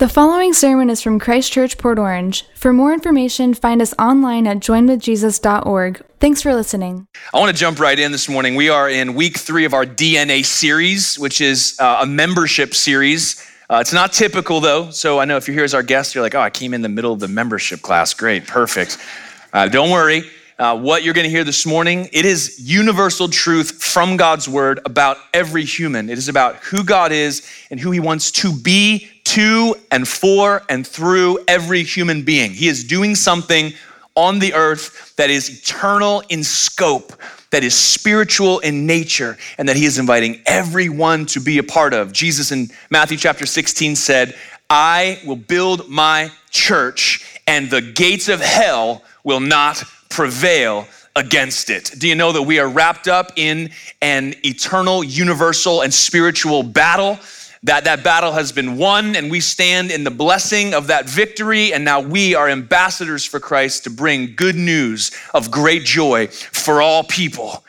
The following sermon is from Christ Church, Port Orange. For more information, find us online at joinwithjesus.org. Thanks for listening. I want to jump right in this morning. We are in week three of our DNA series, which is uh, a membership series. Uh, it's not typical though, so I know if you're here as our guest, you're like, oh, I came in the middle of the membership class. Great, perfect. Uh, don't worry. Uh, what you're going to hear this morning, it is universal truth from God's word about every human. It is about who God is and who he wants to be to and for and through every human being. He is doing something on the earth that is eternal in scope, that is spiritual in nature, and that he is inviting everyone to be a part of. Jesus in Matthew chapter 16 said, I will build my church, and the gates of hell will not prevail against it. Do you know that we are wrapped up in an eternal, universal, and spiritual battle? That that battle has been won and we stand in the blessing of that victory. And now we are ambassadors for Christ to bring good news of great joy for all people.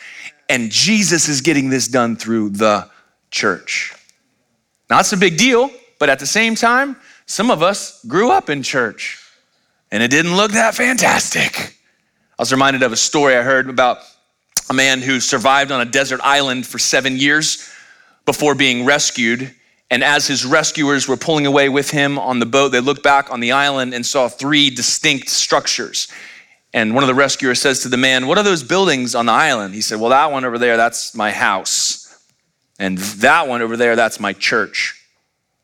And Jesus is getting this done through the church. Now it's a big deal but at the same time some of us grew up in church and it didn't look that fantastic. I was reminded of a story I heard about a man who survived on a desert island for 7 years before being rescued and as his rescuers were pulling away with him on the boat, they looked back on the island and saw three distinct structures. And one of the rescuers says to the man, What are those buildings on the island? He said, Well, that one over there, that's my house. And that one over there, that's my church.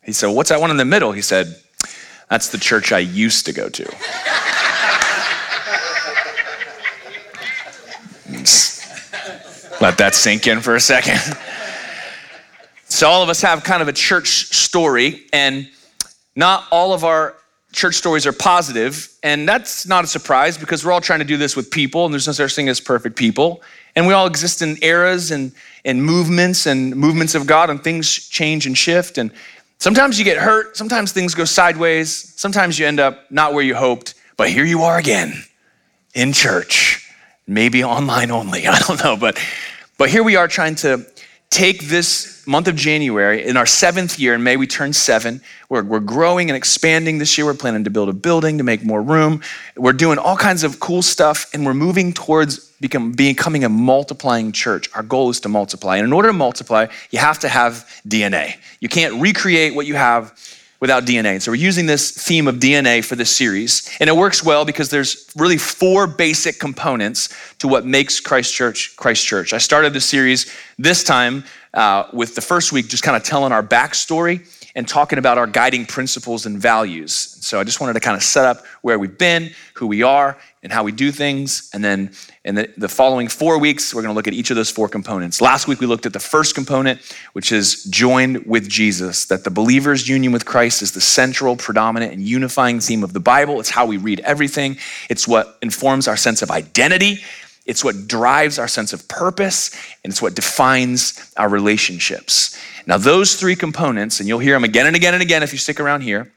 He said, What's that one in the middle? He said, That's the church I used to go to. Let that sink in for a second. So, all of us have kind of a church story, and not all of our church stories are positive, and that's not a surprise because we're all trying to do this with people, and there's no such thing as perfect people. And we all exist in eras and, and movements and movements of God, and things change and shift. And sometimes you get hurt, sometimes things go sideways, sometimes you end up not where you hoped, but here you are again in church, maybe online only, I don't know, but, but here we are trying to take this month of January, in our seventh year, in May we turn seven. We're, we're growing and expanding this year. We're planning to build a building to make more room. We're doing all kinds of cool stuff, and we're moving towards become, becoming a multiplying church. Our goal is to multiply. And in order to multiply, you have to have DNA. You can't recreate what you have without DNA. And So we're using this theme of DNA for this series. And it works well because there's really four basic components to what makes Christ Church Christ Church. I started the series this time uh, with the first week just kind of telling our backstory and talking about our guiding principles and values. So I just wanted to kind of set up where we've been, who we are, and how we do things. And then in the, the following four weeks, we're going to look at each of those four components. Last week, we looked at the first component, which is joined with Jesus, that the believer's union with Christ is the central, predominant, and unifying theme of the Bible. It's how we read everything, it's what informs our sense of identity. It's what drives our sense of purpose, and it's what defines our relationships. Now, those three components, and you'll hear them again and again and again if you stick around here,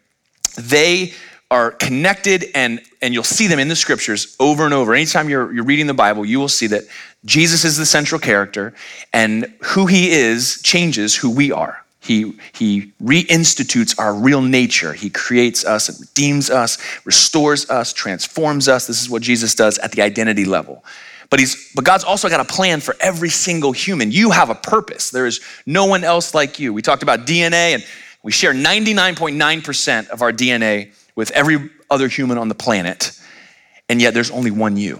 they are connected and, and you'll see them in the scriptures over and over. Anytime you're, you're reading the Bible, you will see that Jesus is the central character and who he is changes who we are. He, he reinstitutes our real nature. He creates us and redeems us, restores us, transforms us. This is what Jesus does at the identity level. But, he's, but God's also got a plan for every single human. You have a purpose. There is no one else like you. We talked about DNA, and we share 99.9% of our DNA with every other human on the planet, and yet there's only one you.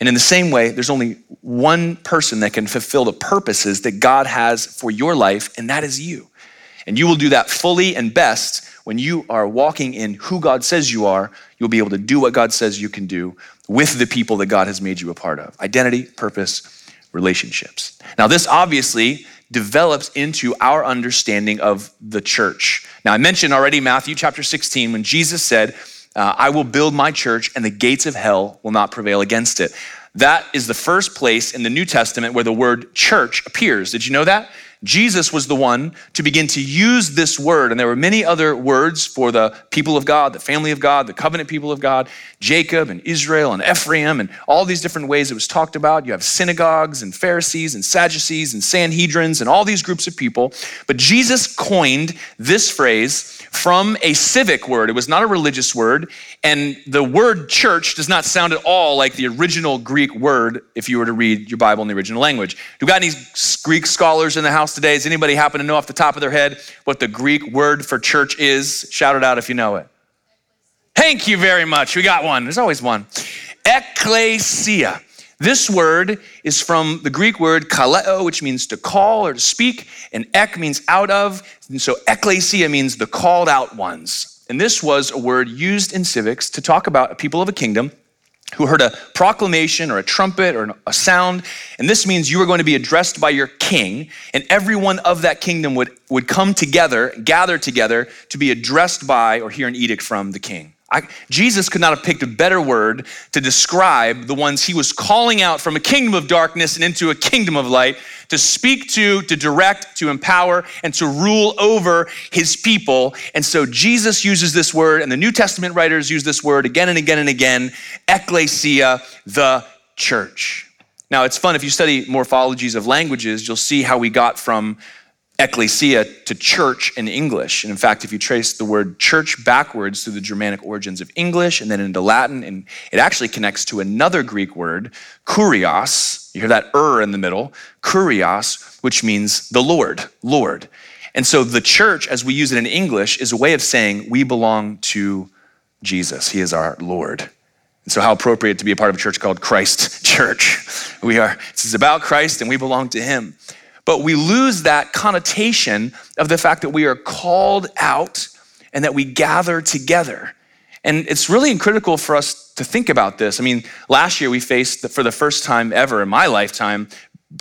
And in the same way, there's only one person that can fulfill the purposes that God has for your life, and that is you. And you will do that fully and best when you are walking in who God says you are. You'll be able to do what God says you can do with the people that God has made you a part of identity, purpose, relationships. Now, this obviously develops into our understanding of the church. Now, I mentioned already Matthew chapter 16 when Jesus said, uh, I will build my church and the gates of hell will not prevail against it. That is the first place in the New Testament where the word church appears. Did you know that? Jesus was the one to begin to use this word. And there were many other words for the people of God, the family of God, the covenant people of God, Jacob and Israel and Ephraim, and all these different ways it was talked about. You have synagogues and Pharisees and Sadducees and Sanhedrins and all these groups of people. But Jesus coined this phrase from a civic word. It was not a religious word. And the word church does not sound at all like the original Greek word if you were to read your Bible in the original language. Do we got any Greek scholars in the house today? Does anybody happen to know off the top of their head what the Greek word for church is? Shout it out if you know it. Thank you very much. We got one. There's always one. Ecclesia. This word is from the Greek word kaleo, which means to call or to speak, and ek means out of. And so ecclesia means the called out ones. And this was a word used in civics to talk about people of a kingdom who heard a proclamation or a trumpet or a sound. And this means you were going to be addressed by your king, and everyone of that kingdom would, would come together, gather together to be addressed by or hear an edict from the king. I, Jesus could not have picked a better word to describe the ones he was calling out from a kingdom of darkness and into a kingdom of light to speak to, to direct, to empower, and to rule over his people. And so Jesus uses this word, and the New Testament writers use this word again and again and again ecclesia, the church. Now, it's fun if you study morphologies of languages, you'll see how we got from ecclesia to church in English. And in fact, if you trace the word church backwards through the Germanic origins of English and then into Latin, and it actually connects to another Greek word, kurios. You hear that er in the middle, kurios, which means the Lord, Lord. And so the church, as we use it in English, is a way of saying we belong to Jesus. He is our Lord. And so, how appropriate to be a part of a church called Christ Church. We are, this is about Christ and we belong to Him but we lose that connotation of the fact that we are called out and that we gather together. And it's really critical for us to think about this. I mean, last year we faced, for the first time ever in my lifetime,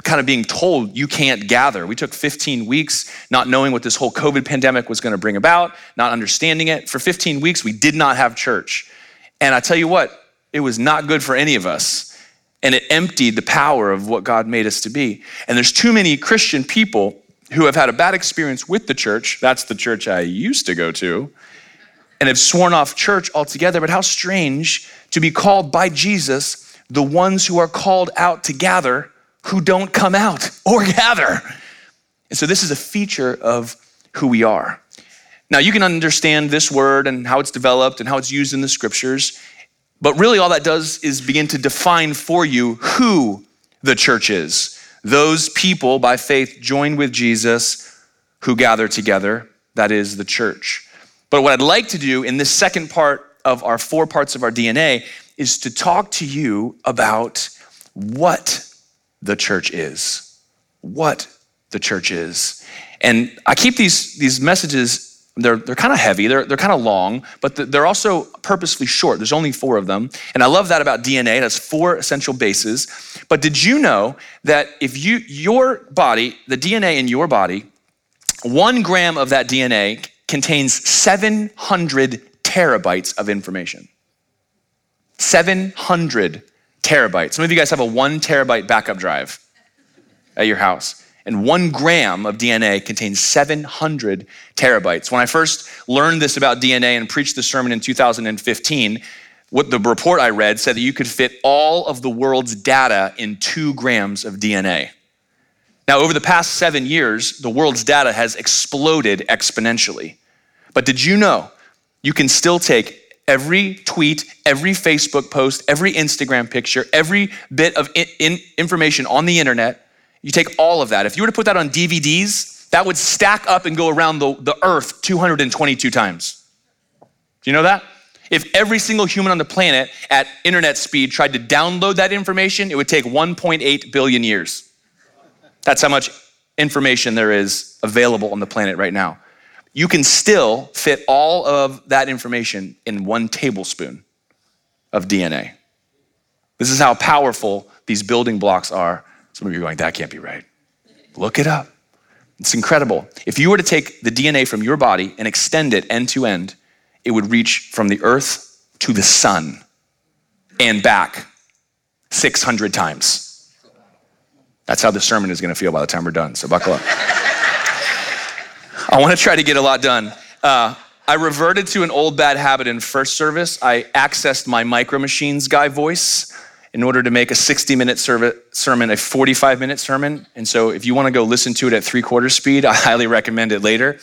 kind of being told you can't gather. We took 15 weeks not knowing what this whole COVID pandemic was going to bring about, not understanding it. For 15 weeks, we did not have church. And I tell you what, it was not good for any of us and it emptied the power of what God made us to be. And there's too many Christian people who have had a bad experience with the church. That's the church I used to go to. And have sworn off church altogether. But how strange to be called by Jesus the ones who are called out to gather who don't come out or gather. And so this is a feature of who we are. Now, you can understand this word and how it's developed and how it's used in the scriptures. But really, all that does is begin to define for you who the church is. Those people by faith joined with Jesus who gather together, that is the church. But what I'd like to do in this second part of our four parts of our DNA is to talk to you about what the church is. What the church is. And I keep these, these messages they're, they're kind of heavy, they're, they're kind of long, but they're also purposefully short. There's only four of them. And I love that about DNA. It has four essential bases. But did you know that if you, your body, the DNA in your body, one gram of that DNA contains 700 terabytes of information? 700 terabytes. Some of you guys have a one terabyte backup drive at your house and one gram of DNA contains 700 terabytes. When I first learned this about DNA and preached the sermon in 2015, what the report I read said that you could fit all of the world's data in two grams of DNA. Now, over the past seven years, the world's data has exploded exponentially. But did you know you can still take every tweet, every Facebook post, every Instagram picture, every bit of in information on the internet, you take all of that. If you were to put that on DVDs, that would stack up and go around the, the earth 222 times. Do you know that? If every single human on the planet at internet speed tried to download that information, it would take 1.8 billion years. That's how much information there is available on the planet right now. You can still fit all of that information in one tablespoon of DNA. This is how powerful these building blocks are some of you are going, that can't be right. Look it up. It's incredible. If you were to take the DNA from your body and extend it end to end, it would reach from the earth to the sun and back 600 times. That's how the sermon is going to feel by the time we're done, so buckle up. I want to try to get a lot done. Uh, I reverted to an old bad habit in first service. I accessed my micro machines guy voice in order to make a 60 minute sermon a 45 minute sermon. And so if you want to go listen to it at three quarter speed, I highly recommend it later.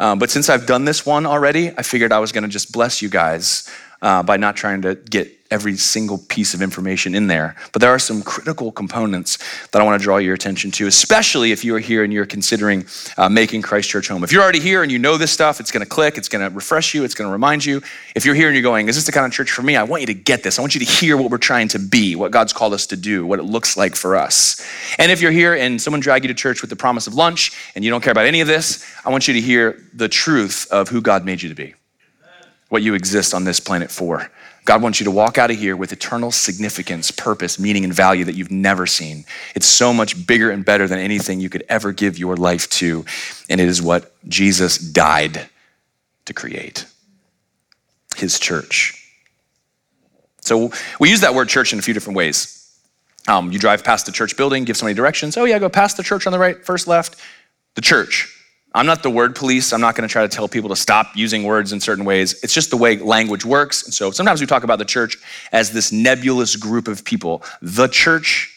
Um, but since I've done this one already, I figured I was going to just bless you guys uh, by not trying to get every single piece of information in there. But there are some critical components that I want to draw your attention to, especially if you are here and you're considering uh, making Christ Church home. If you're already here and you know this stuff, it's going to click, it's going to refresh you, it's going to remind you. If you're here and you're going, is this the kind of church for me? I want you to get this. I want you to hear what we're trying to be, what God's called us to do, what it looks like for us. And if you're here and someone dragged you to church with the promise of lunch and you don't care about any of this, I want you to hear the truth of who God made you to be, what you exist on this planet for. God wants you to walk out of here with eternal significance, purpose, meaning, and value that you've never seen. It's so much bigger and better than anything you could ever give your life to. And it is what Jesus died to create his church. So we use that word church in a few different ways. Um, you drive past the church building, give somebody directions. Oh, yeah, go past the church on the right, first left, the church. I'm not the word police. I'm not going to try to tell people to stop using words in certain ways. It's just the way language works. And so sometimes we talk about the church as this nebulous group of people. The church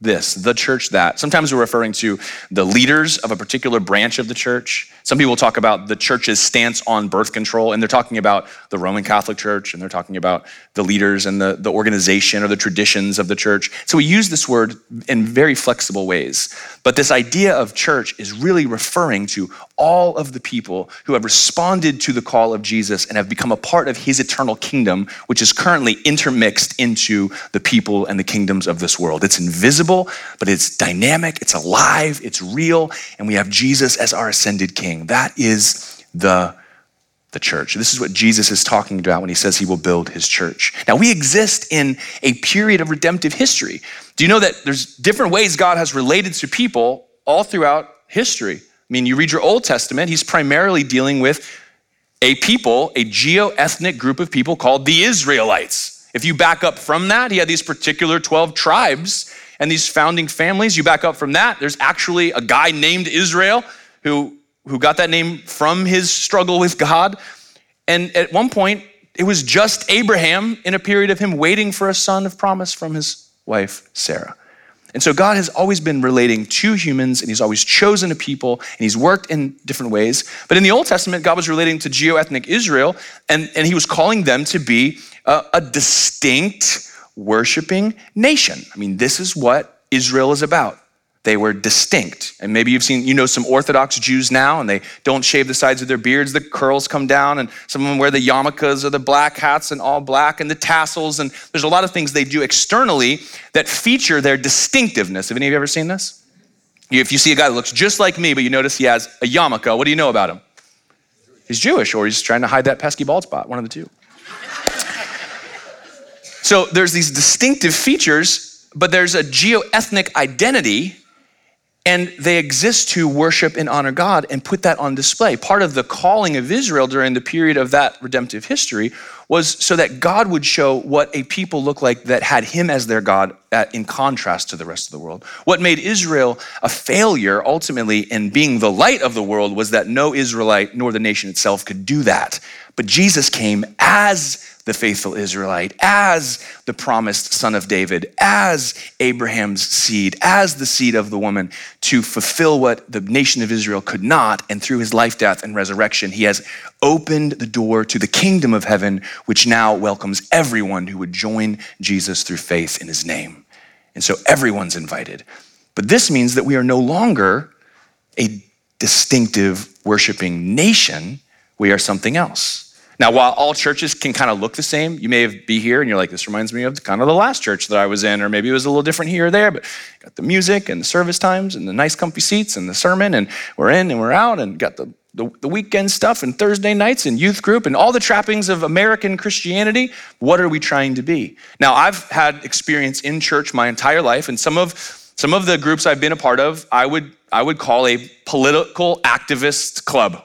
this, the church that. Sometimes we're referring to the leaders of a particular branch of the church. Some people talk about the church's stance on birth control, and they're talking about the Roman Catholic Church, and they're talking about the leaders and the, the organization or the traditions of the church. So we use this word in very flexible ways. But this idea of church is really referring to all of the people who have responded to the call of Jesus and have become a part of his eternal kingdom, which is currently intermixed into the people and the kingdoms of this world. It's invisible, but it's dynamic, it's alive, it's real, and we have Jesus as our ascended king. That is the the church. This is what Jesus is talking about when he says he will build his church. Now, we exist in a period of redemptive history. Do you know that there's different ways God has related to people all throughout history? I mean, you read your Old Testament, he's primarily dealing with a people, a geo ethnic group of people called the Israelites. If you back up from that, he had these particular 12 tribes and these founding families. You back up from that, there's actually a guy named Israel who, who got that name from his struggle with God. And at one point, it was just Abraham in a period of him waiting for a son of promise from his wife, Sarah. And so God has always been relating to humans and he's always chosen a people and he's worked in different ways. But in the Old Testament, God was relating to geo-ethnic Israel and, and he was calling them to be a, a distinct worshiping nation. I mean, this is what Israel is about. They were distinct. And maybe you've seen, you know, some Orthodox Jews now, and they don't shave the sides of their beards. The curls come down, and some of them wear the yarmulkes or the black hats and all black and the tassels. And there's a lot of things they do externally that feature their distinctiveness. Have any of you ever seen this? If you see a guy that looks just like me, but you notice he has a yarmulke, what do you know about him? He's Jewish, or he's trying to hide that pesky bald spot, one of the two. so there's these distinctive features, but there's a geo-ethnic identity and they exist to worship and honor God and put that on display. Part of the calling of Israel during the period of that redemptive history was so that God would show what a people looked like that had him as their God at, in contrast to the rest of the world. What made Israel a failure ultimately in being the light of the world was that no Israelite nor the nation itself could do that. But Jesus came as the faithful Israelite, as the promised son of David, as Abraham's seed, as the seed of the woman, to fulfill what the nation of Israel could not. And through his life, death, and resurrection, he has opened the door to the kingdom of heaven, which now welcomes everyone who would join Jesus through faith in his name. And so everyone's invited. But this means that we are no longer a distinctive worshiping nation, we are something else. Now, while all churches can kind of look the same, you may be here and you're like, this reminds me of kind of the last church that I was in, or maybe it was a little different here or there, but got the music and the service times and the nice comfy seats and the sermon, and we're in and we're out, and got the, the, the weekend stuff and Thursday nights and youth group and all the trappings of American Christianity. What are we trying to be? Now, I've had experience in church my entire life, and some of some of the groups I've been a part of, I would I would call a political activist club.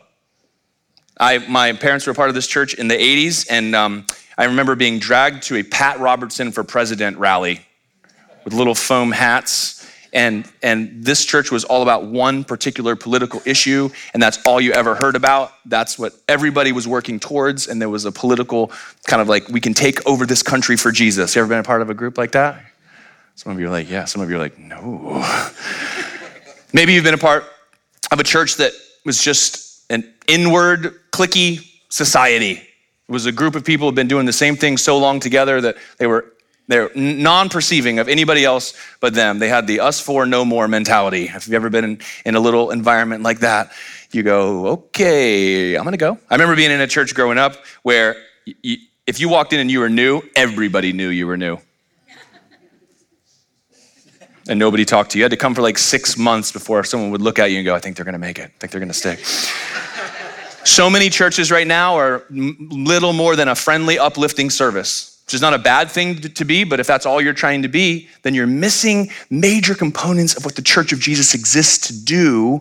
I, my parents were part of this church in the 80s, and um, I remember being dragged to a Pat Robertson for President rally with little foam hats. And, and this church was all about one particular political issue, and that's all you ever heard about. That's what everybody was working towards, and there was a political kind of like, we can take over this country for Jesus. You ever been a part of a group like that? Some of you are like, yeah. Some of you are like, no. Maybe you've been a part of a church that was just an inward, cliquey society. It was a group of people who had been doing the same thing so long together that they were they're non-perceiving of anybody else but them. They had the us four no more mentality. If you've ever been in, in a little environment like that, you go, okay, I'm gonna go. I remember being in a church growing up where if you walked in and you were new, everybody knew you were new. and nobody talked to you. You had to come for like six months before someone would look at you and go, I think they're gonna make it. I think they're gonna stick. so many churches right now are little more than a friendly, uplifting service which is not a bad thing to be, but if that's all you're trying to be, then you're missing major components of what the church of Jesus exists to do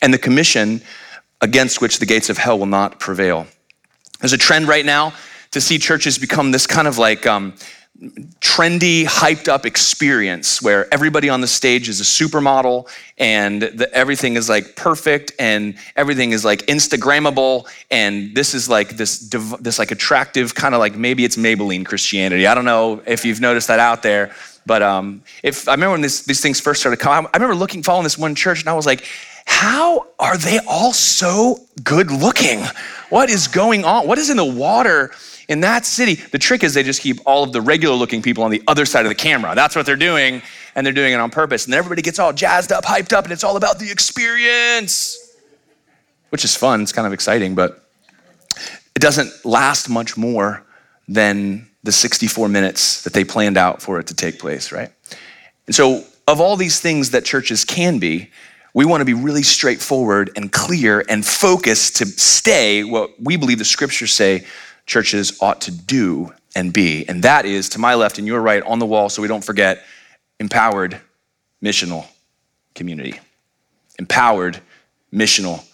and the commission against which the gates of hell will not prevail. There's a trend right now to see churches become this kind of like um, trendy, hyped up experience where everybody on the stage is a supermodel and the, everything is like perfect and everything is like Instagrammable and this is like this this like attractive kind of like maybe it's Maybelline Christianity. I don't know if you've noticed that out there, but um, if I remember when this, these things first started coming, I remember looking, following this one church, and I was like, how are they all so good looking? What is going on? What is in the water? In that city, the trick is they just keep all of the regular looking people on the other side of the camera. That's what they're doing, and they're doing it on purpose. And everybody gets all jazzed up, hyped up, and it's all about the experience, which is fun. It's kind of exciting, but it doesn't last much more than the 64 minutes that they planned out for it to take place, right? And so, of all these things that churches can be, we want to be really straightforward and clear and focused to stay what we believe the scriptures say churches ought to do and be. And that is to my left and your right on the wall, so we don't forget empowered missional community. Empowered missional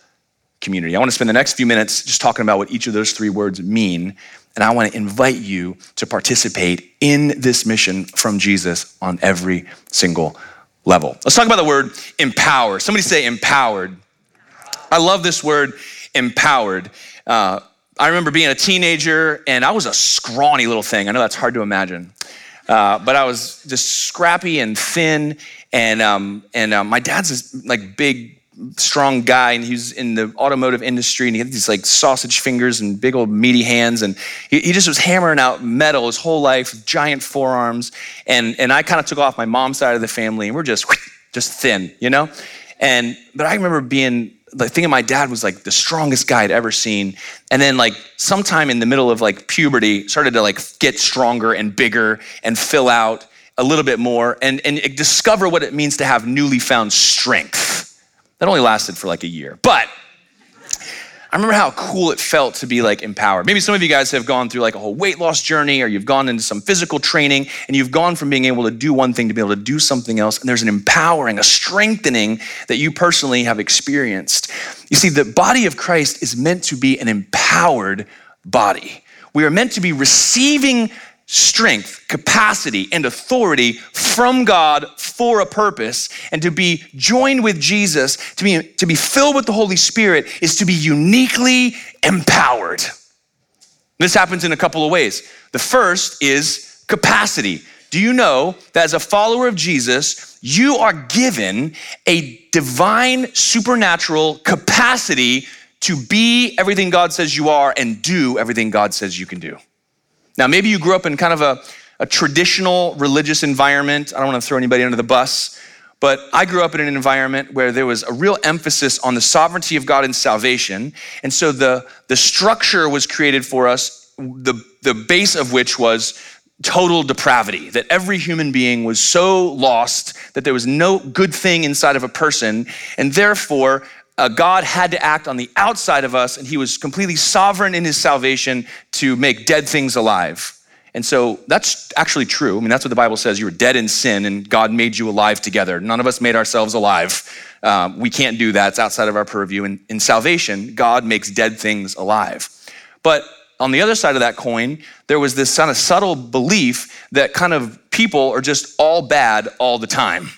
community. I want to spend the next few minutes just talking about what each of those three words mean. And I want to invite you to participate in this mission from Jesus on every single level. Let's talk about the word empower. Somebody say empowered. I love this word empowered. Uh, I remember being a teenager and I was a scrawny little thing. I know that's hard to imagine. Uh, but I was just scrappy and thin. And, um, and uh, my dad's this like big, strong guy, and he's in the automotive industry, and he had these like sausage fingers and big old meaty hands, and he, he just was hammering out metal his whole life, giant forearms. And, and I kind of took off my mom's side of the family, and we're just, just thin, you know? And, but I remember being the thing of my dad was like the strongest guy I'd ever seen. And then like sometime in the middle of like puberty, started to like get stronger and bigger and fill out a little bit more and, and discover what it means to have newly found strength. That only lasted for like a year. But I remember how cool it felt to be like empowered. Maybe some of you guys have gone through like a whole weight loss journey or you've gone into some physical training and you've gone from being able to do one thing to be able to do something else. And there's an empowering, a strengthening that you personally have experienced. You see, the body of Christ is meant to be an empowered body. We are meant to be receiving strength, capacity, and authority from God for a purpose. And to be joined with Jesus, to be, to be filled with the Holy Spirit, is to be uniquely empowered. This happens in a couple of ways. The first is capacity. Do you know that as a follower of Jesus, you are given a divine supernatural capacity to be everything God says you are and do everything God says you can do? Now, maybe you grew up in kind of a, a traditional religious environment. I don't want to throw anybody under the bus, but I grew up in an environment where there was a real emphasis on the sovereignty of God and salvation. And so the, the structure was created for us, the, the base of which was total depravity, that every human being was so lost that there was no good thing inside of a person, and therefore uh, God had to act on the outside of us, and He was completely sovereign in His salvation to make dead things alive. And so that's actually true. I mean, that's what the Bible says. You were dead in sin, and God made you alive together. None of us made ourselves alive. Uh, we can't do that. It's outside of our purview. And in salvation, God makes dead things alive. But on the other side of that coin, there was this kind of subtle belief that kind of people are just all bad all the time.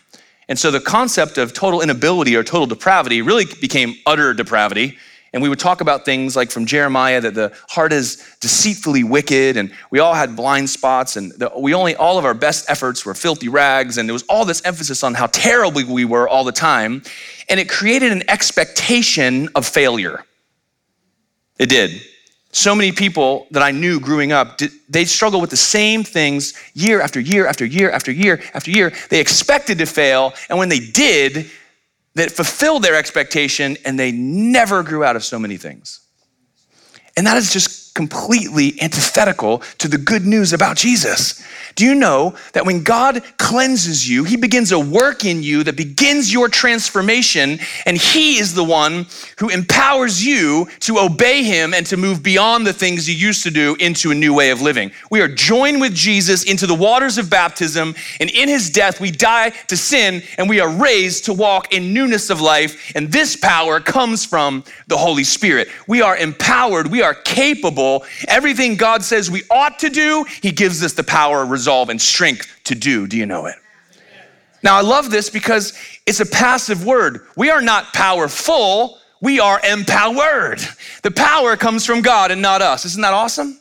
And so the concept of total inability or total depravity really became utter depravity. And we would talk about things like from Jeremiah that the heart is deceitfully wicked, and we all had blind spots, and the, we only all of our best efforts were filthy rags, and there was all this emphasis on how terrible we were all the time, and it created an expectation of failure. It did. So many people that I knew growing up, they struggle with the same things year after year after year after year after year. They expected to fail, and when they did, that fulfilled their expectation, and they never grew out of so many things. And that is just completely antithetical to the good news about Jesus. Do you know that when God cleanses you, He begins a work in you that begins your transformation, and He is the one who empowers you to obey Him and to move beyond the things you used to do into a new way of living? We are joined with Jesus into the waters of baptism, and in His death, we die to sin and we are raised to walk in newness of life. And this power comes from the Holy Spirit. We are empowered, we are capable. Everything God says we ought to do, He gives us the power, resolve, and strength to do. Do you know it? Now, I love this because it's a passive word. We are not powerful, we are empowered. The power comes from God and not us. Isn't that awesome?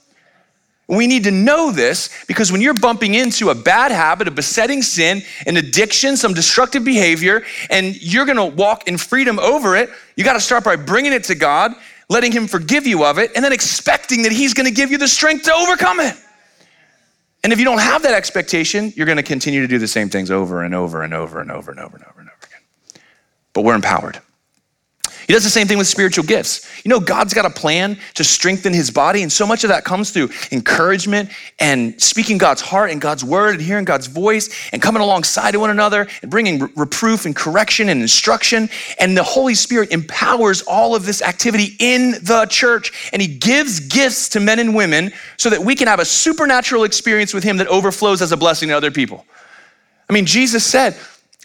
We need to know this because when you're bumping into a bad habit, a besetting sin, an addiction, some destructive behavior, and you're gonna walk in freedom over it, you gotta start by bringing it to God, letting Him forgive you of it, and then expecting that He's gonna give you the strength to overcome it. And if you don't have that expectation, you're gonna continue to do the same things over and over and over and over and over and over and over again. But we're empowered. He does the same thing with spiritual gifts. You know, God's got a plan to strengthen his body, and so much of that comes through encouragement and speaking God's heart and God's word and hearing God's voice and coming alongside one another and bringing reproof and correction and instruction. And the Holy Spirit empowers all of this activity in the church, and he gives gifts to men and women so that we can have a supernatural experience with him that overflows as a blessing to other people. I mean, Jesus said,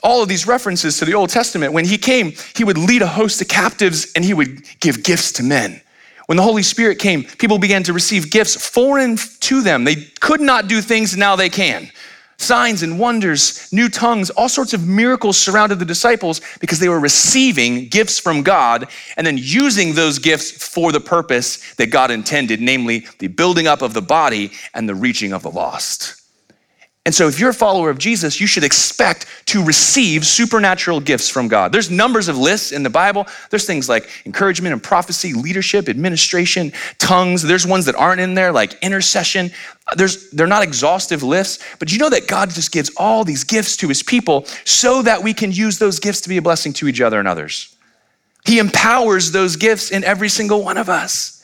all of these references to the Old Testament. When he came, he would lead a host of captives and he would give gifts to men. When the Holy Spirit came, people began to receive gifts foreign to them. They could not do things, now they can. Signs and wonders, new tongues, all sorts of miracles surrounded the disciples because they were receiving gifts from God and then using those gifts for the purpose that God intended, namely the building up of the body and the reaching of the lost. And so, if you're a follower of Jesus, you should expect to receive supernatural gifts from God. There's numbers of lists in the Bible. There's things like encouragement and prophecy, leadership, administration, tongues. There's ones that aren't in there, like intercession. There's, they're not exhaustive lists, but you know that God just gives all these gifts to his people so that we can use those gifts to be a blessing to each other and others. He empowers those gifts in every single one of us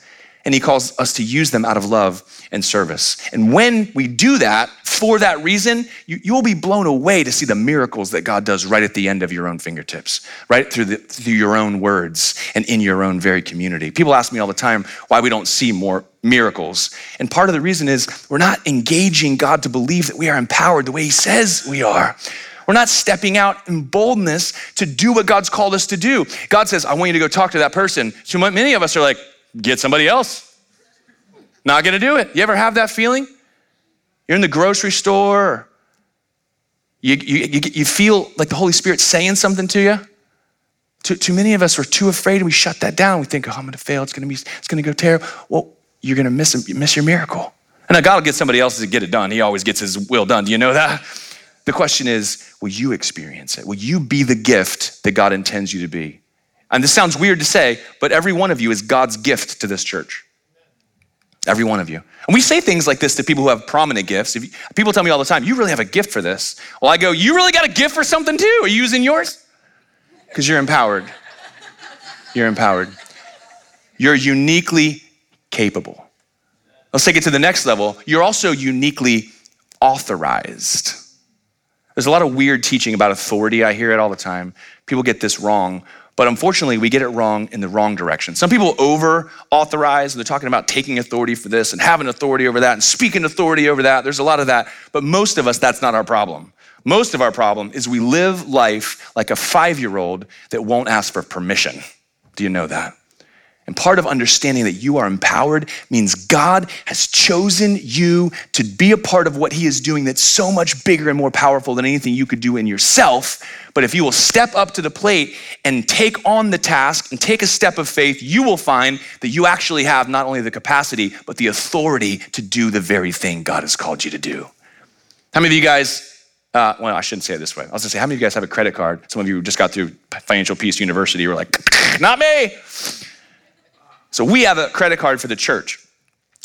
and he calls us to use them out of love and service. And when we do that for that reason, you, you, will be blown away to see the miracles that God does right at the end of your own fingertips, right through, the, through your own words and in your own very community. People ask me all the time why we don't see more miracles. And part of the reason is we're not engaging God to believe that we are empowered the way he says we are. We're not stepping out in boldness to do what God's called us to do. God says, I want you to go talk to that person. So many of us are like, get somebody else. Not gonna do it. You ever have that feeling? You're in the grocery store, you, you, you, feel like the Holy Spirit saying something to you. Too, too many of us are too afraid and we shut that down. We think, oh, I'm gonna fail, it's gonna be, it's gonna go terrible. Well, you're gonna miss, miss your miracle. And God will get somebody else to get it done. He always gets his will done. Do you know that? The question is, will you experience it? Will you be the gift that God intends you to be? And this sounds weird to say, but every one of you is God's gift to this church. Every one of you. And we say things like this to people who have prominent gifts. You, people tell me all the time, you really have a gift for this. Well, I go, you really got a gift for something too? Are you using yours? Because you're empowered. You're empowered. You're uniquely capable. Let's take it to the next level. You're also uniquely authorized. There's a lot of weird teaching about authority. I hear it all the time. People get this wrong. But unfortunately, we get it wrong in the wrong direction. Some people over authorize, they're talking about taking authority for this and having authority over that and speaking authority over that. There's a lot of that. But most of us, that's not our problem. Most of our problem is we live life like a five year old that won't ask for permission. Do you know that? And part of understanding that you are empowered means God has chosen you to be a part of what He is doing that's so much bigger and more powerful than anything you could do in yourself. But if you will step up to the plate and take on the task and take a step of faith, you will find that you actually have not only the capacity, but the authority to do the very thing God has called you to do. How many of you guys uh, well, I shouldn't say it this way. I was gonna say, how many of you guys have a credit card? Some of you just got through Financial Peace University. You were like, not me. So we have a credit card for the church.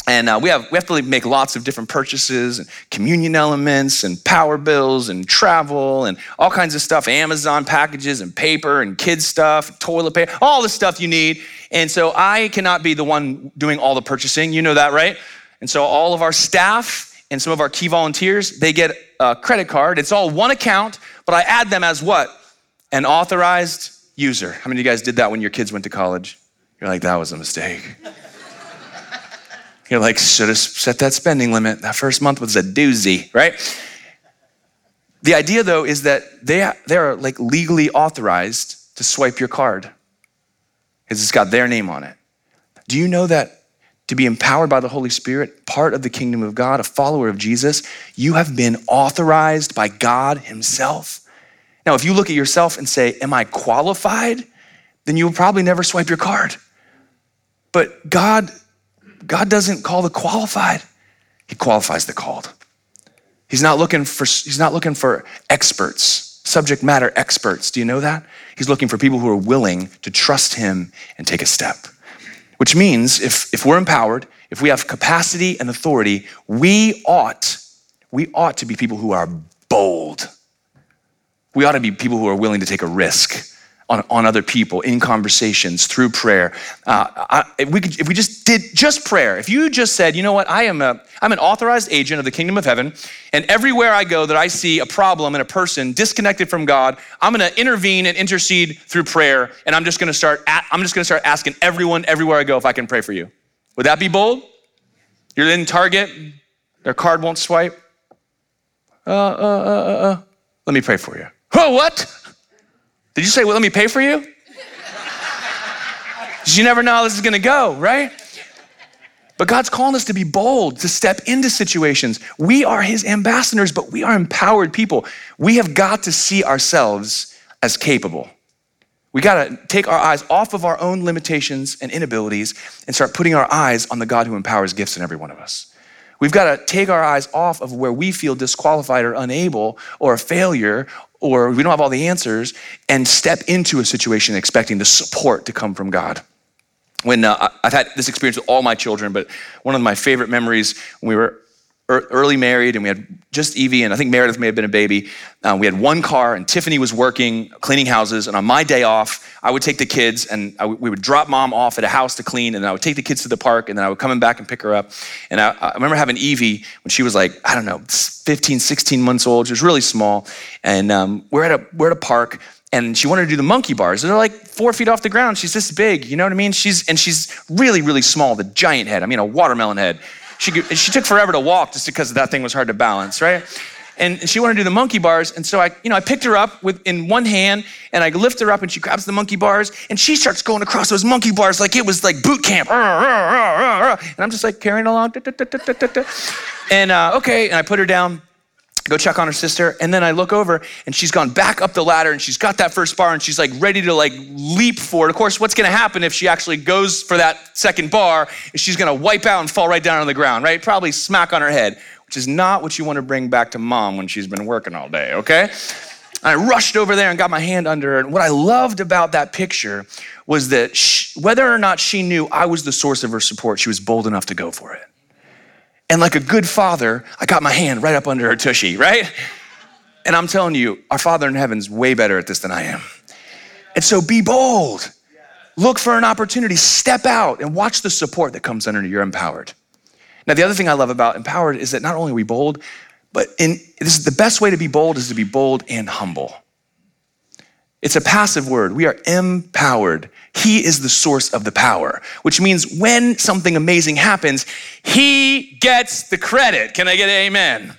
And uh, we, have, we have to make lots of different purchases and communion elements and power bills and travel and all kinds of stuff Amazon packages and paper and kids stuff, toilet paper, all the stuff you need. And so I cannot be the one doing all the purchasing. You know that, right? And so all of our staff and some of our key volunteers, they get a credit card. It's all one account, but I add them as what? An authorized user. How many of you guys did that when your kids went to college? You're like, that was a mistake. You're like, should have set that spending limit. That first month was a doozy, right? The idea, though, is that they, they are like legally authorized to swipe your card because it's got their name on it. Do you know that to be empowered by the Holy Spirit, part of the kingdom of God, a follower of Jesus, you have been authorized by God Himself? Now, if you look at yourself and say, Am I qualified? then you will probably never swipe your card. But God God doesn't call the qualified, He qualifies the called. He's not looking for, he's not looking for experts, subject matter experts. Do you know that? He's looking for people who are willing to trust Him and take a step. Which means if, if we're empowered, if we have capacity and authority, we ought, we ought to be people who are bold. We ought to be people who are willing to take a risk on, on other people in conversations through prayer. Uh, I, if, we could, if we just did just prayer, if you just said, you know what, I am a, I'm an authorized agent of the kingdom of heaven, and everywhere I go that I see a problem in a person disconnected from God, I'm going to intervene and intercede through prayer, and I'm just going to start. At, I'm just going to start asking everyone everywhere I go if I can pray for you. Would that be bold? You're in Target, their card won't swipe. Uh, uh, uh, uh, uh. Let me pray for you. Oh, what? Did you say, well, let me pay for you? you never know how this is gonna go, right? But God's calling us to be bold, to step into situations. We are His ambassadors, but we are empowered people. We have got to see ourselves as capable. We got to take our eyes off of our own limitations and inabilities and start putting our eyes on the God who empowers gifts in every one of us. We've got to take our eyes off of where we feel disqualified or unable or a failure or we don't have all the answers and step into a situation expecting the support to come from God. When uh, I've had this experience with all my children, but one of my favorite memories when we were early married and we had just Evie and I think Meredith may have been a baby. Uh, we had one car and Tiffany was working cleaning houses. And on my day off, I would take the kids and we would drop mom off at a house to clean. And then I would take the kids to the park and then I would come back and pick her up. And I, I remember having Evie when she was like, I don't know, 15, 16 months old. She was really small. And um, we're, at a, we're at a park and she wanted to do the monkey bars. They're like four feet off the ground. She's this big, you know what I mean? She's and she's really, really small, the giant head. I mean, a watermelon head. She, she took forever to walk just because that thing was hard to balance, right? And she wanted to do the monkey bars. And so I, you know, I picked her up with in one hand and I lift her up and she grabs the monkey bars and she starts going across those monkey bars like it was like boot camp. And I'm just like carrying along. And uh, okay, and I put her down go check on her sister and then i look over and she's gone back up the ladder and she's got that first bar and she's like ready to like leap for it of course what's going to happen if she actually goes for that second bar is she's going to wipe out and fall right down on the ground right probably smack on her head which is not what you want to bring back to mom when she's been working all day okay I rushed over there and got my hand under her. And what I loved about that picture was that she, whether or not she knew I was the source of her support, she was bold enough to go for it. And like a good father, I got my hand right up under her tushy, right? And I'm telling you, our Father in heaven's way better at this than I am. And so be bold. Look for an opportunity, step out and watch the support that comes under you're empowered. Now, the other thing I love about empowered is that not only are we bold, but in this is the best way to be bold is to be bold and humble. It's a passive word. We are empowered. He is the source of the power, which means when something amazing happens, He gets the credit. Can I get an amen?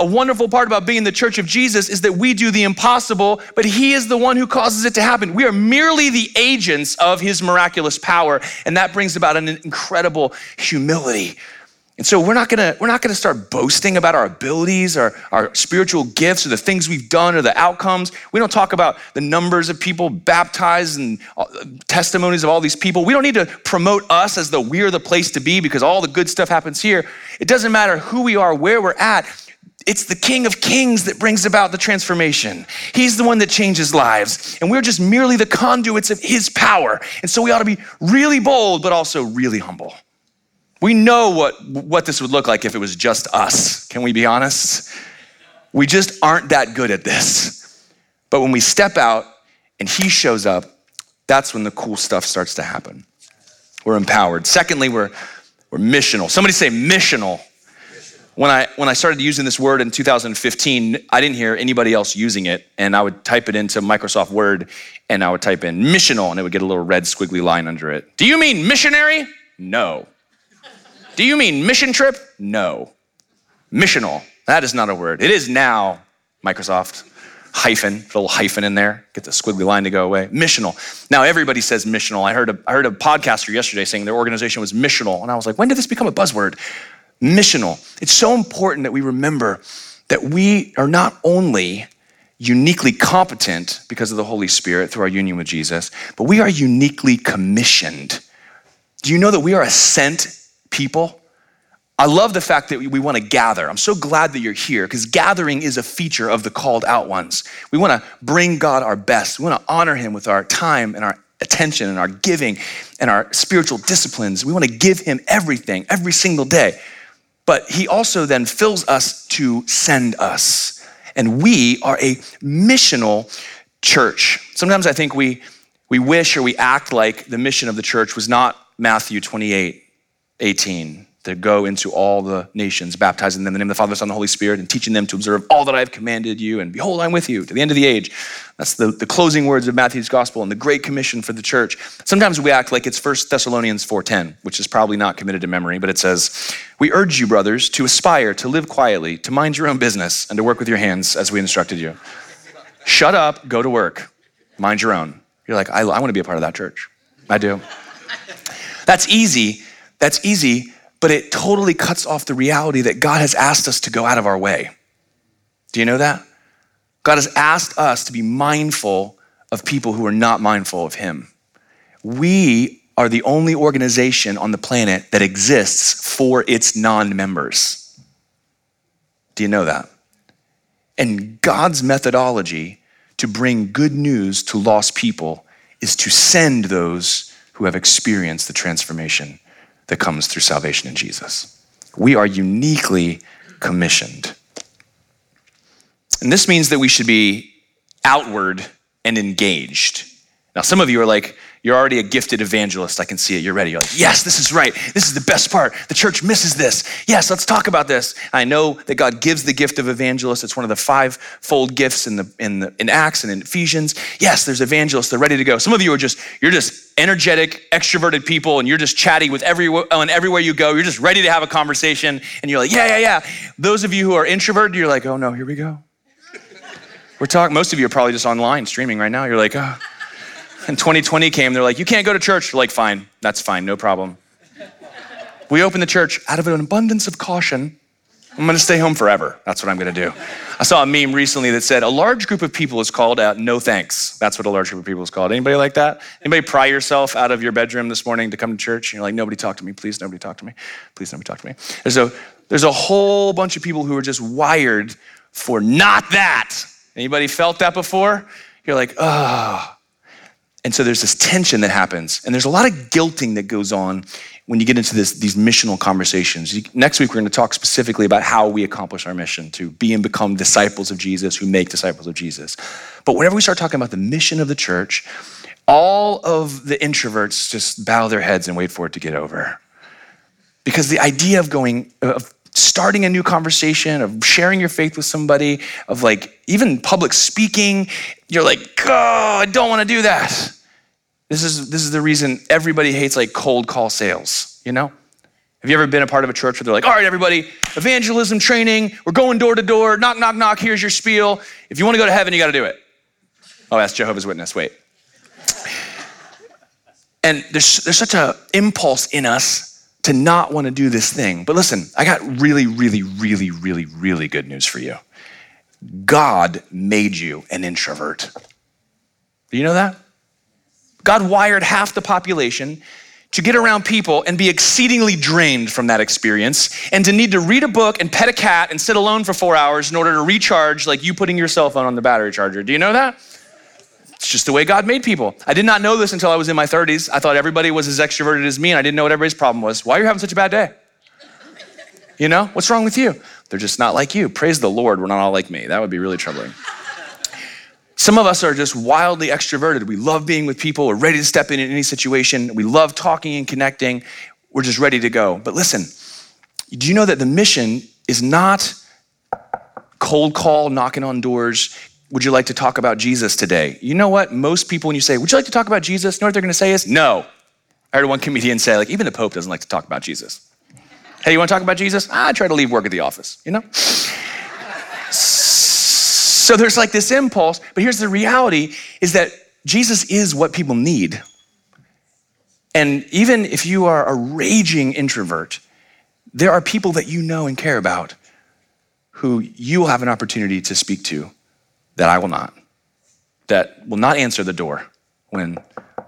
A wonderful part about being the church of Jesus is that we do the impossible, but He is the one who causes it to happen. We are merely the agents of His miraculous power, and that brings about an incredible humility and so we're not gonna, we're not gonna start boasting about our abilities, our, our spiritual gifts, or the things we've done, or the outcomes. We don't talk about the numbers of people baptized and uh, testimonies of all these people. We don't need to promote us as though we're the place to be because all the good stuff happens here. It doesn't matter who we are, where we're at. it's the King of Kings that brings about the transformation. He's the one that changes lives. And we're just merely the conduits of his power. And so we ought to be really bold, but also really humble. We know what, what this would look like if it was just us. Can we be honest? We just aren't that good at this. But when we step out and he shows up, that's when the cool stuff starts to happen. We're empowered. Secondly, we're, we're missional. Somebody say missional. When I, when I started using this word in 2015, I didn't hear anybody else using it. And I would type it into Microsoft Word and I would type in missional and it would get a little red squiggly line under it. Do you mean missionary? No. Do you mean mission trip? No. Missional. That is not a word. It is now, Microsoft. Hyphen, put a little hyphen in there, get the squiggly line to go away. Missional. Now everybody says missional. I heard a, I heard a podcaster yesterday saying their organization was missional, and I was like, when did this become a buzzword? Missional. It's so important that we remember that we are not only uniquely competent because of the Holy Spirit through our union with Jesus, but we are uniquely commissioned. Do you know that we are a sent people. I love the fact that we, want to gather. I'm so glad that you're here because gathering is a feature of the called out ones. We want to bring God our best. We want to honor Him with our time and our attention and our giving and our spiritual disciplines. We want to give Him everything every single day. But He also then fills us to send us. And we are a missional church. Sometimes I think we, we wish or we act like the mission of the church was not Matthew 28 18 to go into all the nations, baptizing them in the name of the Father, the Son, and the Holy Spirit, and teaching them to observe all that I have commanded you. And behold, I'm with you to the end of the age. That's the, the closing words of Matthew's gospel and the great commission for the church. Sometimes we act like it's 1 Thessalonians 4.10, which is probably not committed to memory, but it says, We urge you, brothers, to aspire to live quietly, to mind your own business, and to work with your hands as we instructed you. Shut up, go to work, mind your own. You're like, I, I want to be a part of that church. I do. That's easy that's easy, but it totally cuts off the reality that God has asked us to go out of our way. Do you know that? God has asked us to be mindful of people who are not mindful of Him. We are the only organization on the planet that exists for its non members. Do you know that? And God's methodology to bring good news to lost people is to send those who have experienced the transformation that comes through salvation in Jesus. We are uniquely commissioned. And this means that we should be outward and engaged. Now, some of you are like, you're already a gifted evangelist. I can see it. You're ready. You're like, yes, this is right. This is the best part. The church misses this. Yes, let's talk about this. I know that God gives the gift of evangelist. It's one of the five-fold gifts in the in the in Acts and in Ephesians. Yes, there's evangelists. They're ready to go. Some of you are just you're just energetic, extroverted people, and you're just chatty with and everywhere you go. You're just ready to have a conversation, and you're like, yeah, yeah, yeah. Those of you who are introverted, you're like, oh no, here we go. We're talking. Most of you are probably just online streaming right now. You're like, oh. And 2020 came, they're like, you can't go to church. You're like, fine, that's fine, no problem. We opened the church out of an abundance of caution. I'm gonna stay home forever. That's what I'm gonna do. I saw a meme recently that said, a large group of people is called out, no thanks. That's what a large group of people is called. Anybody like that? Anybody pry yourself out of your bedroom this morning to come to church? And you're like, nobody talk to me, please, nobody talk to me. Please, nobody talk to me. There's a, there's a whole bunch of people who are just wired for not that. Anybody felt that before? You're like, oh, and so there's this tension that happens. And there's a lot of guilting that goes on when you get into this, these missional conversations. Next week, we're going to talk specifically about how we accomplish our mission to be and become disciples of Jesus who make disciples of Jesus. But whenever we start talking about the mission of the church, all of the introverts just bow their heads and wait for it to get over. Because the idea of going, of starting a new conversation, of sharing your faith with somebody, of like even public speaking, you're like, oh, I don't want to do that. This is, this is the reason everybody hates like cold call sales, you know? Have you ever been a part of a church where they're like, all right, everybody, evangelism training, we're going door to door, knock, knock, knock, here's your spiel. If you want to go to heaven, you got to do it. Oh, that's Jehovah's Witness, wait. And there's, there's such an impulse in us to not want to do this thing. But listen, I got really, really, really, really, really good news for you. God made you an introvert. Do you know that? God wired half the population to get around people and be exceedingly drained from that experience and to need to read a book and pet a cat and sit alone for four hours in order to recharge like you putting your cell phone on the battery charger. Do you know that? It's just the way God made people. I did not know this until I was in my 30s. I thought everybody was as extroverted as me and I didn't know what everybody's problem was. Why are you having such a bad day? You know, what's wrong with you? They're just not like you. Praise the Lord, we're not all like me. That would be really troubling. Some of us are just wildly extroverted. We love being with people. We're ready to step in in any situation. We love talking and connecting. We're just ready to go. But listen, do you know that the mission is not cold call, knocking on doors? Would you like to talk about Jesus today? You know what? Most people, when you say, Would you like to talk about Jesus? You know what they're going to say is, No. I heard one comedian say, like, even the Pope doesn't like to talk about Jesus. Hey, you want to talk about Jesus? I try to leave work at the office, you know? So there's like this impulse, but here's the reality is that Jesus is what people need. And even if you are a raging introvert, there are people that you know and care about who you will have an opportunity to speak to that I will not, that will not answer the door when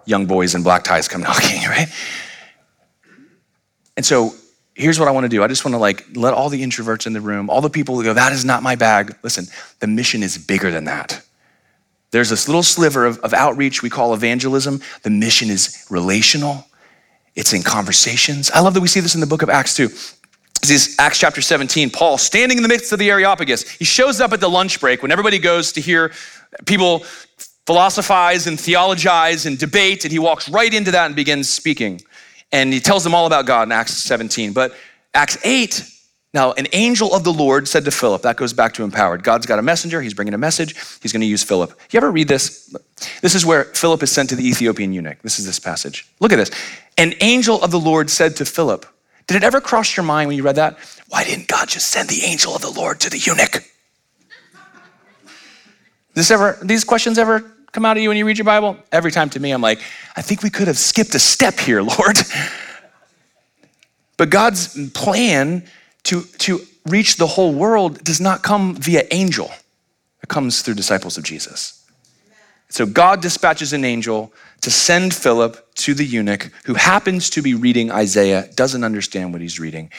young boys in black ties come knocking, right? And so here's what I want to do. I just want to like let all the introverts in the room, all the people who go, that is not my bag. Listen, the mission is bigger than that. There's this little sliver of, of outreach we call evangelism. The mission is relational. It's in conversations. I love that we see this in the book of Acts too. This is Acts chapter 17. Paul standing in the midst of the Areopagus. He shows up at the lunch break when everybody goes to hear people philosophize and theologize and debate, and he walks right into that and begins speaking and he tells them all about God in Acts 17. But Acts 8, now an angel of the Lord said to Philip, that goes back to empowered. God's got a messenger, he's bringing a message, he's going to use Philip. You ever read this? This is where Philip is sent to the Ethiopian eunuch. This is this passage. Look at this. An angel of the Lord said to Philip, Did it ever cross your mind when you read that? Why didn't God just send the angel of the Lord to the eunuch? This ever, these questions ever come out of you when you read your Bible? Every time to me, I'm like, I think we could have skipped a step here, Lord. But God's plan to, to reach the whole world does not come via angel, it comes through disciples of Jesus. So God dispatches an angel to send Philip to the eunuch who happens to be reading Isaiah, doesn't understand what he's reading.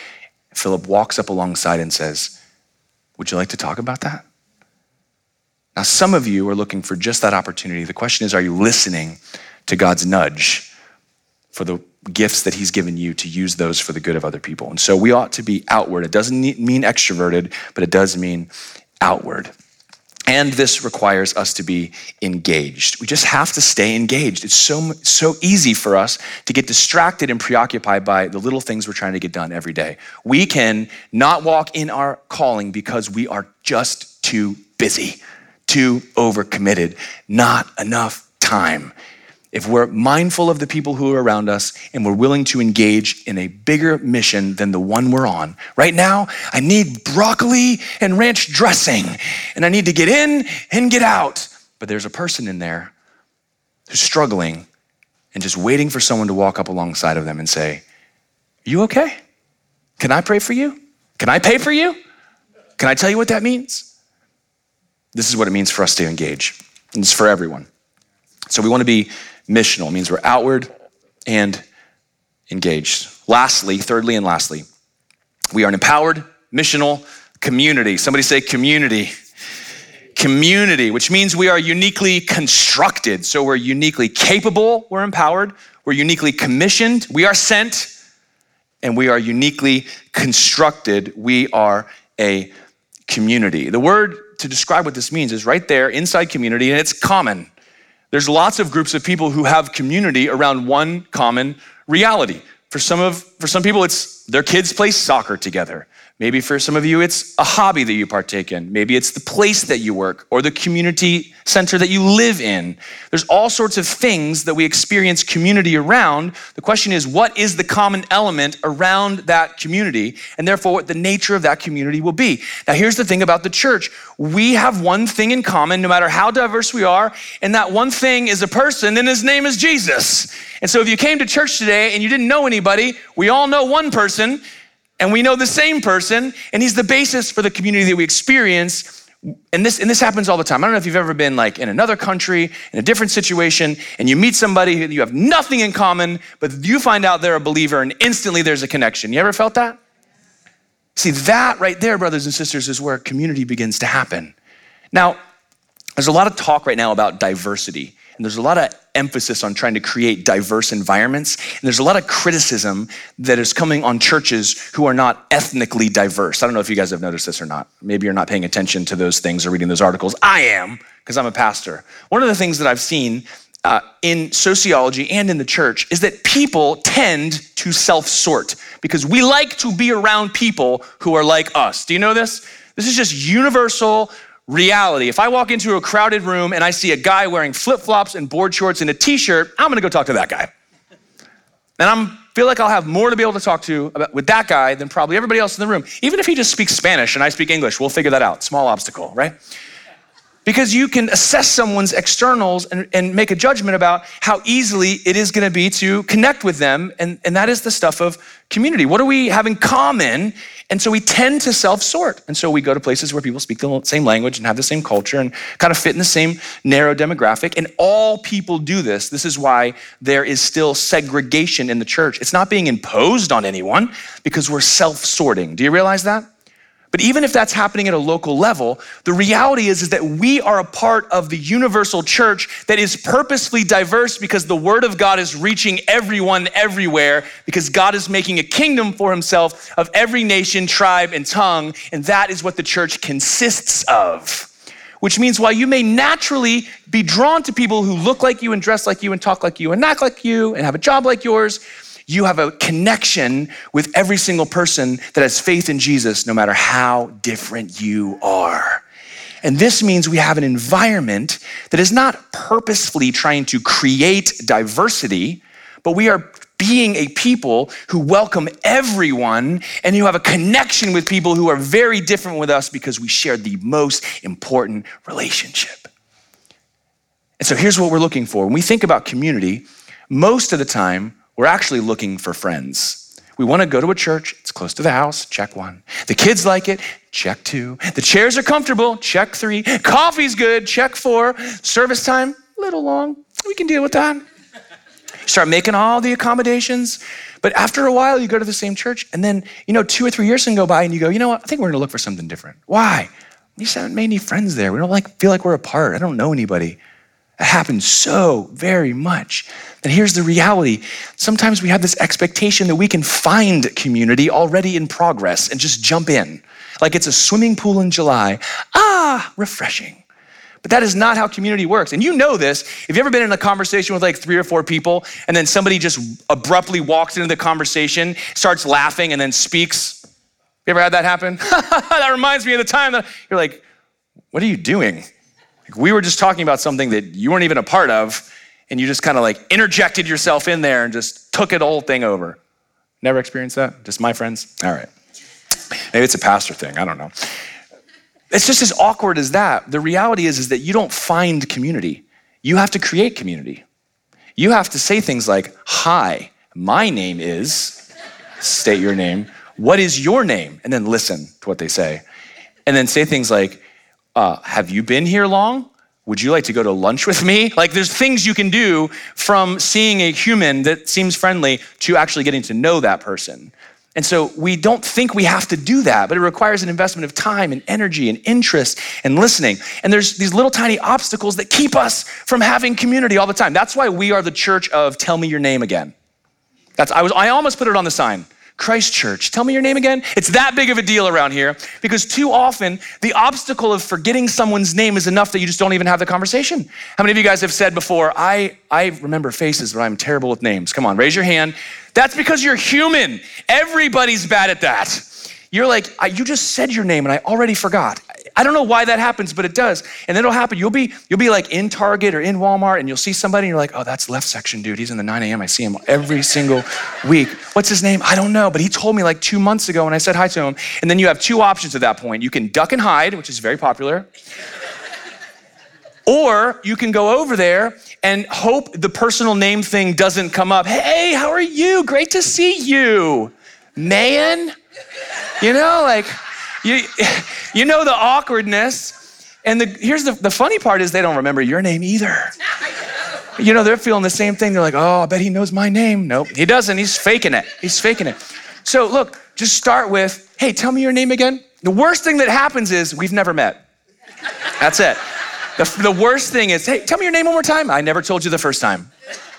Philip walks up alongside and says, Would you like to talk about that? Now, some of you are looking for just that opportunity. The question is, are you listening to God's nudge for the gifts that He's given you to use those for the good of other people? And so we ought to be outward. It doesn't mean extroverted, but it does mean outward. And this requires us to be engaged. We just have to stay engaged. It's so, so easy for us to get distracted and preoccupied by the little things we're trying to get done every day. We can not walk in our calling because we are just too busy too overcommitted, not enough time. If we're mindful of the people who are around us and we're willing to engage in a bigger mission than the one we're on, right now, I need broccoli and ranch dressing, and I need to get in and get out. But there's a person in there who's struggling and just waiting for someone to walk up alongside of them and say, Are you okay? Can I pray for you? Can I pay for you? Can I tell you what that means? This is what it means for us to engage. And it's for everyone. So we want to be missional. Means we're outward and engaged. Lastly, thirdly and lastly, we are an empowered, missional community. Somebody say community. Community, which means we are uniquely constructed. So we're uniquely capable, we're empowered, we're uniquely commissioned, we are sent, and we are uniquely constructed. We are a community. The word to describe what this means is right there inside community, and it's common. There's lots of groups of people who have community around one common reality. For some of for some people, it's their kids play soccer together. Maybe for some of you, it's a hobby that you partake in. Maybe it's the place that you work or the community center that you live in. There's all sorts of things that we experience community around. The question is, what is the common element around that community? And therefore, what the nature of that community will be. Now, here's the thing about the church we have one thing in common, no matter how diverse we are, and that one thing is a person, and his name is Jesus. And so, if you came to church today and you didn't know anybody, we all know one person and we know the same person, and he's the basis for the community that we experience. and this and this happens all the time. I don't know if you've ever been like in another country, in a different situation, and you meet somebody who you have nothing in common, but you find out they're a believer and instantly there's a connection. You ever felt that? See, that right there, brothers and sisters, is where community begins to happen. Now, there's a lot of talk right now about diversity. And there's a lot of emphasis on trying to create diverse environments. And there's a lot of criticism that is coming on churches who are not ethnically diverse. I don't know if you guys have noticed this or not. Maybe you're not paying attention to those things or reading those articles. I am, because I'm a pastor. One of the things that I've seen uh, in sociology and in the church is that people tend to self sort because we like to be around people who are like us. Do you know this? This is just universal reality. If I walk into a crowded room and I see a guy wearing flip flops and board shorts and a t shirt, I'm gonna go talk to that guy. And I feel like I'll have more to be able to talk to about, with that guy than probably everybody else in the room. Even if he just speaks Spanish and I speak English, we'll figure that out. Small obstacle, right? Because you can assess someone's externals and, and make a judgment about how easily it is going to be to connect with them. And, and that is the stuff of community. What do we have in common? And so we tend to self sort. And so we go to places where people speak the same language and have the same culture and kind of fit in the same narrow demographic. And all people do this. This is why there is still segregation in the church. It's not being imposed on anyone because we're self sorting. Do you realize that? But even if that's happening at a local level, the reality is, is that we are a part of the universal church that is purposefully diverse because the word of God is reaching everyone everywhere because God is making a kingdom for himself of every nation, tribe, and tongue. And that is what the church consists of. Which means while you may naturally be drawn to people who look like you and dress like you and talk like you and act like you and have a job like yours, you have a connection with every single person that has faith in Jesus, no matter how different you are. And this means we have an environment that is not purposefully trying to create diversity, but we are being a people who welcome everyone and who have a connection with people who are very different with us because we share the most important relationship. And so here's what we're looking for. When we think about community, most of the time, we're actually looking for friends. We want to go to a church, it's close to the house, check one. The kids like it, check two. The chairs are comfortable, check three. Coffee's good, check four. Service time, a little long, we can deal with that. Start making all the accommodations. But after a while, you go to the same church, and then, you know, two or three years can go by, and you go, you know what, I think we're gonna look for something different. Why? We just haven't made any friends there. We don't like feel like we're apart. I don't know anybody. It happens so very much. And here's the reality sometimes we have this expectation that we can find community already in progress and just jump in. Like it's a swimming pool in July. Ah, refreshing. But that is not how community works. And you know this. Have you ever been in a conversation with like three or four people and then somebody just abruptly walks into the conversation, starts laughing, and then speaks? You ever had that happen? that reminds me of the time that you're like, what are you doing? We were just talking about something that you weren't even a part of, and you just kind of like interjected yourself in there and just took it whole thing over. Never experienced that? Just my friends? All right. Maybe it's a pastor thing. I don't know. It's just as awkward as that. The reality is, is that you don't find community. You have to create community. You have to say things like, Hi, my name is, state your name. What is your name? And then listen to what they say. And then say things like, uh, have you been here long? Would you like to go to lunch with me? Like, there's things you can do from seeing a human that seems friendly to actually getting to know that person. And so we don't think we have to do that, but it requires an investment of time and energy and interest and listening. And there's these little tiny obstacles that keep us from having community all the time. That's why we are the church of tell me your name again. That's I was I almost put it on the sign. Christ Church. Tell me your name again. It's that big of a deal around here because too often the obstacle of forgetting someone's name is enough that you just don't even have the conversation. How many of you guys have said before, I, I remember faces, but I'm terrible with names? Come on, raise your hand. That's because you're human. Everybody's bad at that. You're like, you just said your name and I already forgot. I don't know why that happens, but it does. And it'll happen. You'll be you'll be like in Target or in Walmart, and you'll see somebody, and you're like, oh, that's left section dude. He's in the 9 a.m. I see him every single week. What's his name? I don't know, but he told me like two months ago, and I said hi to him. And then you have two options at that point. You can duck and hide, which is very popular. Or you can go over there and hope the personal name thing doesn't come up. Hey, how are you? Great to see you, man. You know, like you, you know the awkwardness. And the, here's the, the funny part is they don't remember your name either. You know, they're feeling the same thing. They're like, oh, I bet he knows my name. Nope, he doesn't. He's faking it. He's faking it. So look, just start with, hey, tell me your name again. The worst thing that happens is we've never met. That's it. The, the worst thing is, hey, tell me your name one more time. I never told you the first time.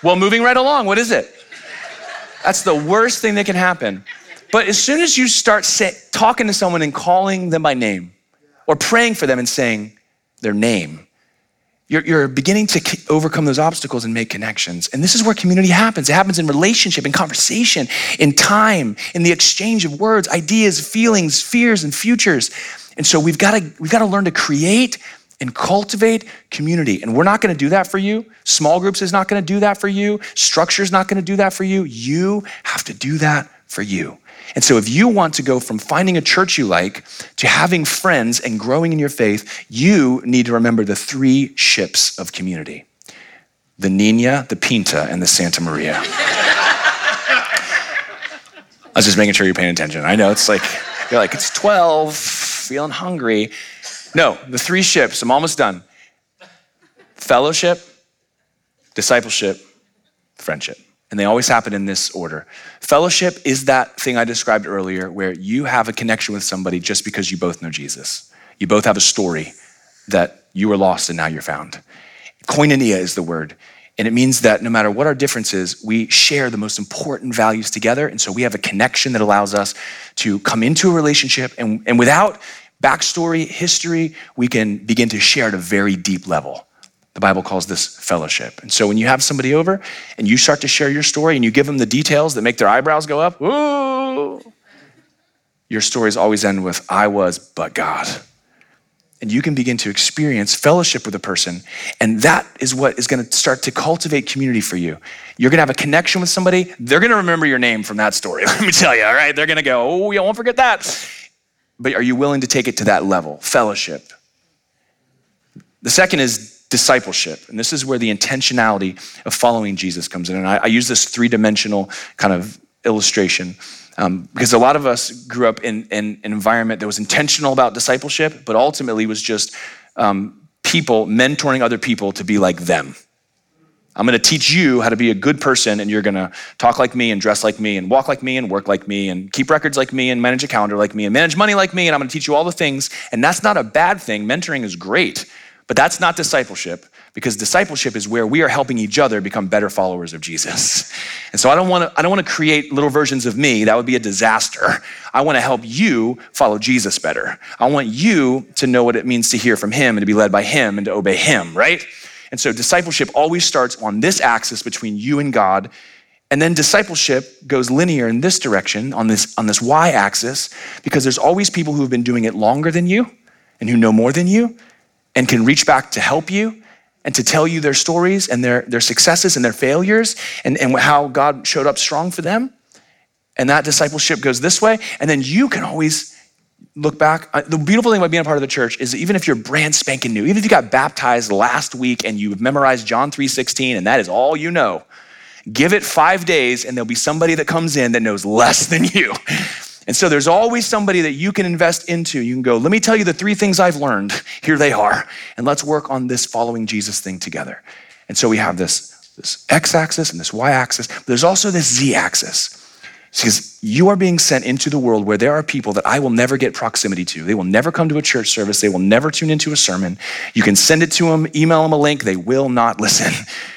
Well, moving right along, what is it? That's the worst thing that can happen. But as soon as you start say, talking to someone and calling them by name, or praying for them and saying their name, you're, you're, beginning to overcome those obstacles and make connections. And this is where community happens. It happens in relationship, in conversation, in time, in the exchange of words, ideas, feelings, fears, and futures. And so we've got to we've got to learn to create and cultivate community. And we're not going to do that for you. Small groups is not going to do that for you. Structure is not going to do that for you. You have to do that for you. And so, if you want to go from finding a church you like to having friends and growing in your faith, you need to remember the three ships of community the Nina, the Pinta, and the Santa Maria. I was just making sure you're paying attention. I know it's like, you're like, it's 12, feeling hungry. No, the three ships, I'm almost done fellowship, discipleship, friendship. And they always happen in this order. Fellowship is that thing I described earlier where you have a connection with somebody just because you both know Jesus. You both have a story that you were lost and now you're found. Koinonia is the word. And it means that no matter what our differences, we share the most important values together. And so we have a connection that allows us to come into a relationship. And, and without backstory, history, we can begin to share at a very deep level. The Bible calls this fellowship. And so when you have somebody over and you start to share your story and you give them the details that make their eyebrows go up, ooh, your stories always end with, I was, but God. And you can begin to experience fellowship with a person. And that is what is going to start to cultivate community for you. You're going to have a connection with somebody. They're going to remember your name from that story. Let me tell you, all right? They're going to go, oh, you won't forget that. But are you willing to take it to that level? Fellowship. The second is discipleship. And this is where the intentionality of following Jesus comes in. And I, I use this three dimensional kind of illustration um, because a lot of us grew up in, in, an environment that was intentional about discipleship, but ultimately was just um, people mentoring other people to be like them. I'm going to teach you how to be a good person, and you're going to talk like me, and dress like me, and walk like me, and work like me, and keep records like me, and manage a calendar like me, and manage money like me, and I'm going to teach you all the things. And that's not a bad thing. Mentoring is great. But that's not discipleship because discipleship is where we are helping each other become better followers of Jesus. And so I don't want to I don't want to create little versions of me. That would be a disaster. I want to help you follow Jesus better. I want you to know what it means to hear from him and to be led by him and to obey him, right? And so discipleship always starts on this axis between you and God. And then discipleship goes linear in this direction on this on this y axis because there's always people who have been doing it longer than you and who know more than you and can reach back to help you and to tell you their stories and their, their successes and their failures and, and how God showed up strong for them. And that discipleship goes this way. And then you can always look back. Uh, the beautiful thing about being a part of the church is even if you're brand spanking new, even if you got baptized last week and you've memorized John 3.16 and that is all you know, give it five days and there'll be somebody that comes in that knows less than you. And so there's always somebody that you can invest into. You can go, let me tell you the three things I've learned. Here they are. And let's work on this following Jesus thing together. And so we have this, this x axis and this y axis, but there's also this z axis. Because you are being sent into the world where there are people that I will never get proximity to. They will never come to a church service. They will never tune into a sermon. You can send it to them, email them a link. They will not listen.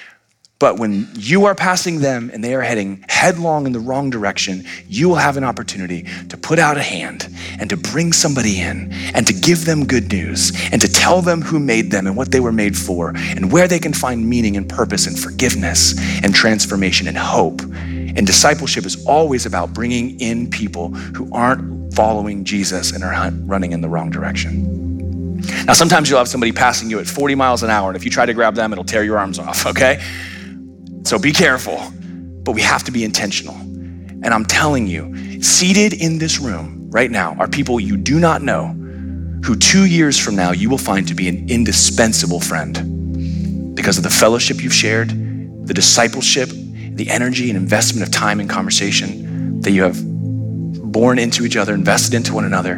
But when you are passing them and they are heading headlong in the wrong direction, you will have an opportunity to put out a hand and to bring somebody in and to give them good news and to tell them who made them and what they were made for and where they can find meaning and purpose and forgiveness and transformation and hope. And discipleship is always about bringing in people who aren't following Jesus and are running in the wrong direction. Now, sometimes you'll have somebody passing you at 40 miles an hour, and if you try to grab them, it'll tear your arms off, okay? So be careful, but we have to be intentional. And I'm telling you, seated in this room right now are people you do not know who two years from now you will find to be an indispensable friend because of the fellowship you've shared, the discipleship, the energy and investment of time and conversation that you have born into each other, invested into one another,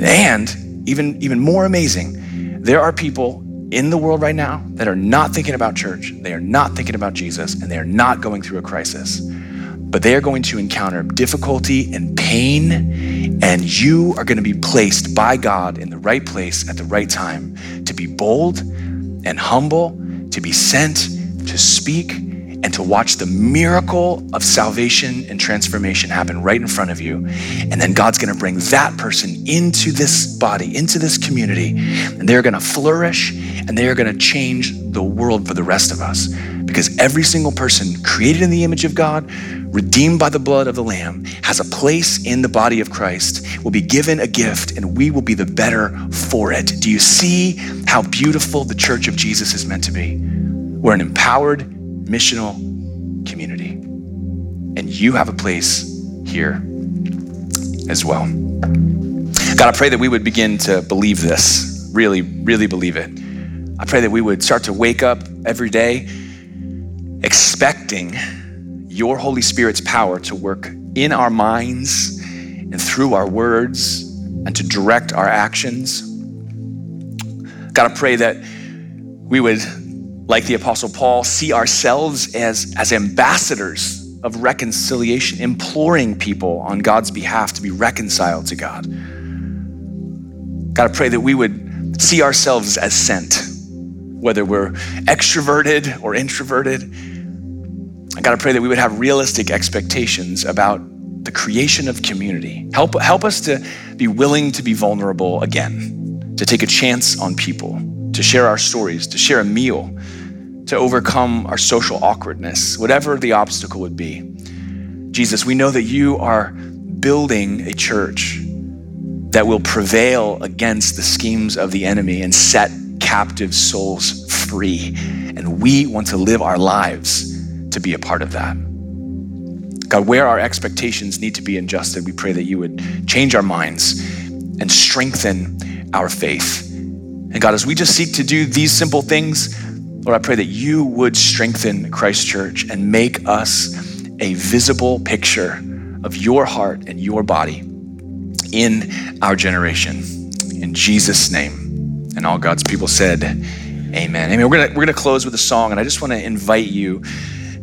and even, even more amazing, There are people in the world right now that are not thinking about church, they are not thinking about Jesus, and they are not going through a crisis. But they are going to encounter difficulty and pain, and you are going to be placed by God in the right place at the right time to be bold and humble, to be sent to speak and to watch the miracle of salvation and transformation happen right in front of you. And then God's gonna bring that person into this body, into this community, and they're gonna flourish and they are gonna change the world for the rest of us. Because every single person created in the image of God, redeemed by the blood of the Lamb, has a place in the body of Christ, will be given a gift, and we will be the better for it. Do you see how beautiful the church of Jesus is meant to be? We're an empowered, missional community. And you have a place here as well. God, I pray that we would begin to believe this, really, really believe it. I pray that we would start to wake up every day expecting your Holy Spirit's power to work in our minds and through our words and to direct our actions. God, I pray that we would like the Apostle Paul, see ourselves as, as ambassadors of reconciliation, imploring people on God's behalf to be reconciled to God. God, I pray that we would see ourselves as sent, whether we're extroverted or introverted. I pray that we would have realistic expectations about the creation of community. Help, help us to be willing to be vulnerable again, to take a chance on people, to share our stories, to share a meal, to overcome our social awkwardness, whatever the obstacle would be. Jesus, we know that you are building a church that will prevail against the schemes of the enemy and set captive souls free. And we want to live our lives to be a part of that. God, where our expectations need to be adjusted, we pray that you would change our minds and strengthen our faith. And God, as we just seek to do these simple things, Lord, I pray that you would strengthen Christ Church and make us a visible picture of your heart and your body in our generation. In Jesus' name. And all God's people said, Amen. Amen. We're gonna we're gonna close with a song, and I just want to invite you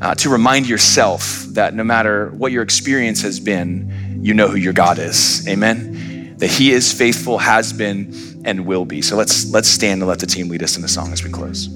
uh, to remind yourself that no matter what your experience has been, you know who your God is. Amen. That He is faithful, has been, and will be. So let's let's stand and let the team lead us in the song as we close.